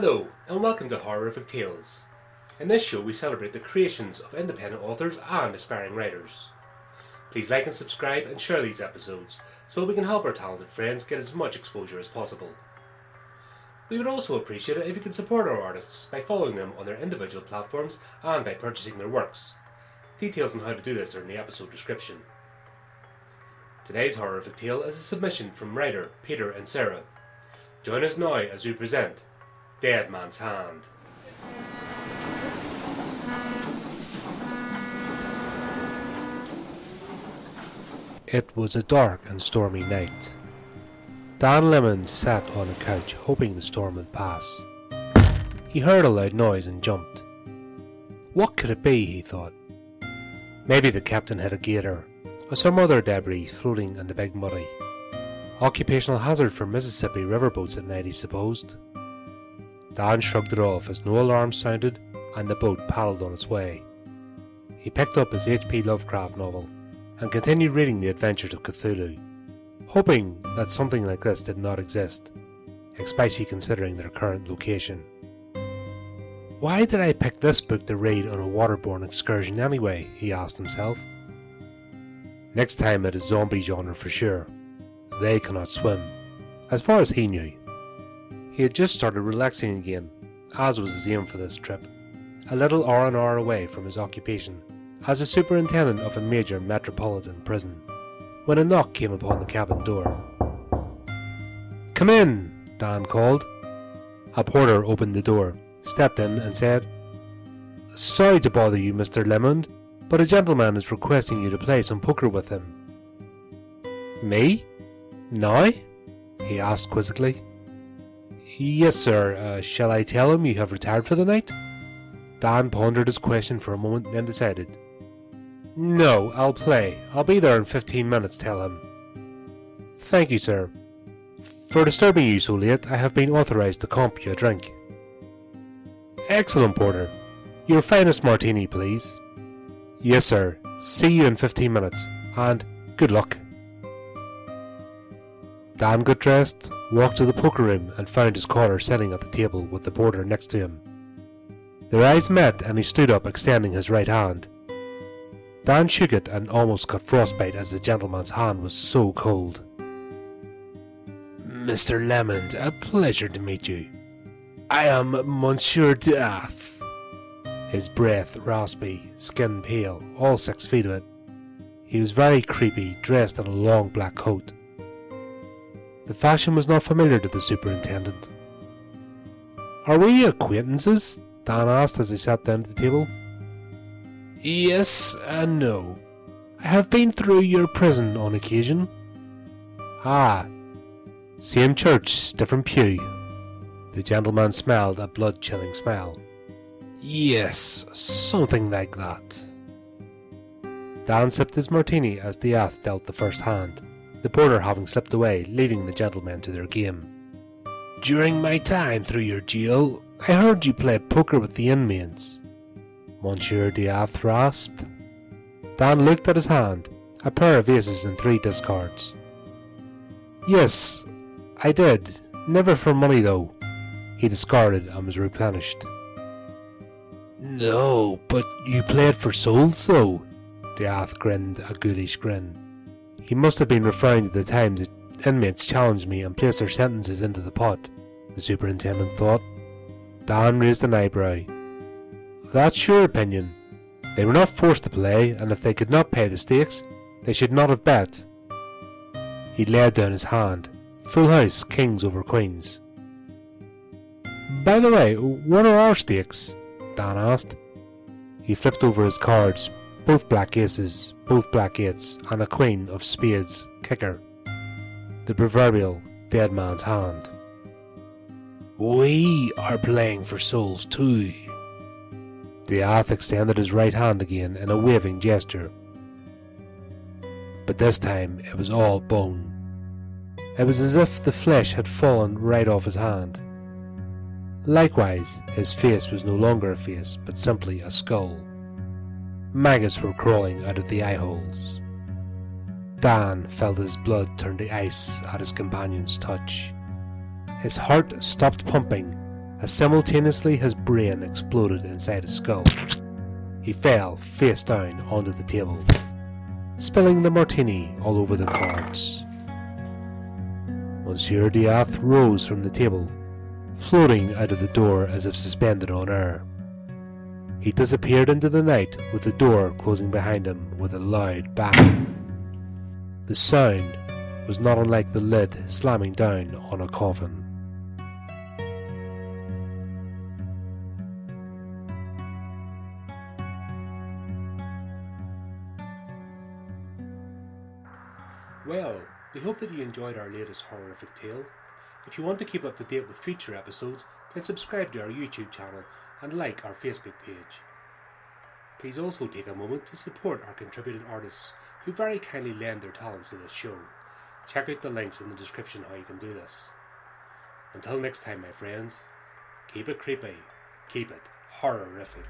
Hello, and welcome to Horrorific Tales. In this show, we celebrate the creations of independent authors and aspiring writers. Please like and subscribe and share these episodes so we can help our talented friends get as much exposure as possible. We would also appreciate it if you could support our artists by following them on their individual platforms and by purchasing their works. Details on how to do this are in the episode description. Today's horrific tale is a submission from writer Peter Inserra. Join us now as we present Dead Man's Hand. It was a dark and stormy night. Dan Lemon sat on a couch hoping the storm would pass. He heard a loud noise and jumped. What could it be, he thought. Maybe the captain had a gator, or some other debris floating in the Big Muddy. Occupational hazard for Mississippi riverboats at night, he supposed. Dan shrugged it off as no alarm sounded and the boat paddled on its way. He picked up his H.P. Lovecraft novel and continued reading The Adventures of Cthulhu, hoping that something like this did not exist, especially considering their current location. Why did I pick this book to read on a waterborne excursion anyway? he asked himself. Next time it is zombie genre for sure. They cannot swim, as far as he knew. He had just started relaxing again, as was his aim for this trip, a little R&R away from his occupation as a superintendent of a major metropolitan prison, when a knock came upon the cabin door. Come in, Dan called. A porter opened the door, stepped in, and said, Sorry to bother you, Mr. Lemond, but a gentleman is requesting you to play some poker with him. Me? Now? he asked quizzically. Yes, sir. Uh, shall I tell him you have retired for the night? Dan pondered his question for a moment, then decided. No, I'll play. I'll be there in fifteen minutes, tell him. Thank you, sir. For disturbing you so late, I have been authorized to comp you a drink. Excellent, Porter. Your finest martini, please. Yes, sir. See you in fifteen minutes, and good luck. Dan got dressed, walked to the poker room, and found his caller sitting at the table with the porter next to him. Their eyes met, and he stood up, extending his right hand. Dan shook it and almost got frostbite as the gentleman's hand was so cold. Mr. Lemond, a pleasure to meet you. I am Monsieur Death. His breath raspy, skin pale, all six feet of it. He was very creepy, dressed in a long black coat. The fashion was not familiar to the superintendent. Are we acquaintances? Dan asked as he sat down at the table. Yes and no. I have been through your prison on occasion. Ah, same church, different pew. The gentleman smiled a blood chilling smile. Yes, something like that. Dan sipped his martini as Diath dealt the first hand, the porter having slipped away, leaving the gentlemen to their game. During my time through your jail, I heard you play poker with the inmates. Monsieur Diath rasped. Dan looked at his hand, a pair of aces and three discards. Yes, I did. Never for money, though. He discarded and was replenished. No, but you played for souls, though. Diath grinned a ghoulish grin. He must have been referring to the times inmates challenged me and placed their sentences into the pot, the superintendent thought. Dan raised an eyebrow. That's your opinion. They were not forced to play, and if they could not pay the stakes, they should not have bet. He laid down his hand. Full house, kings over queens. By the way, what are our stakes? Dan asked. He flipped over his cards, both black aces, both black eights, and a queen of spades, kicker. The proverbial dead man's hand. We are playing for souls too. Diath extended his right hand again in a waving gesture. But this time it was all bone. It was as if the flesh had fallen right off his hand. Likewise, his face was no longer a face, but simply a skull. Maggots were crawling out of the eye holes. Dan felt his blood turn to ice at his companion's touch. His heart stopped pumping, as simultaneously his brain exploded inside his skull. He fell face down onto the table, spilling the martini all over the cards. Monsieur Diath rose from the table, floating out of the door as if suspended on air. He disappeared into the night with the door closing behind him with a loud bang. The sound was not unlike the lid slamming down on a coffin. Well, we hope that you enjoyed our latest horrific tale. If you want to keep up to date with future episodes, then subscribe to our YouTube channel and like our Facebook page. Please also take a moment to support our contributing artists who very kindly lend their talents to this show. Check out the links in the description how you can do this. Until next time, my friends, keep it creepy, keep it horrorific.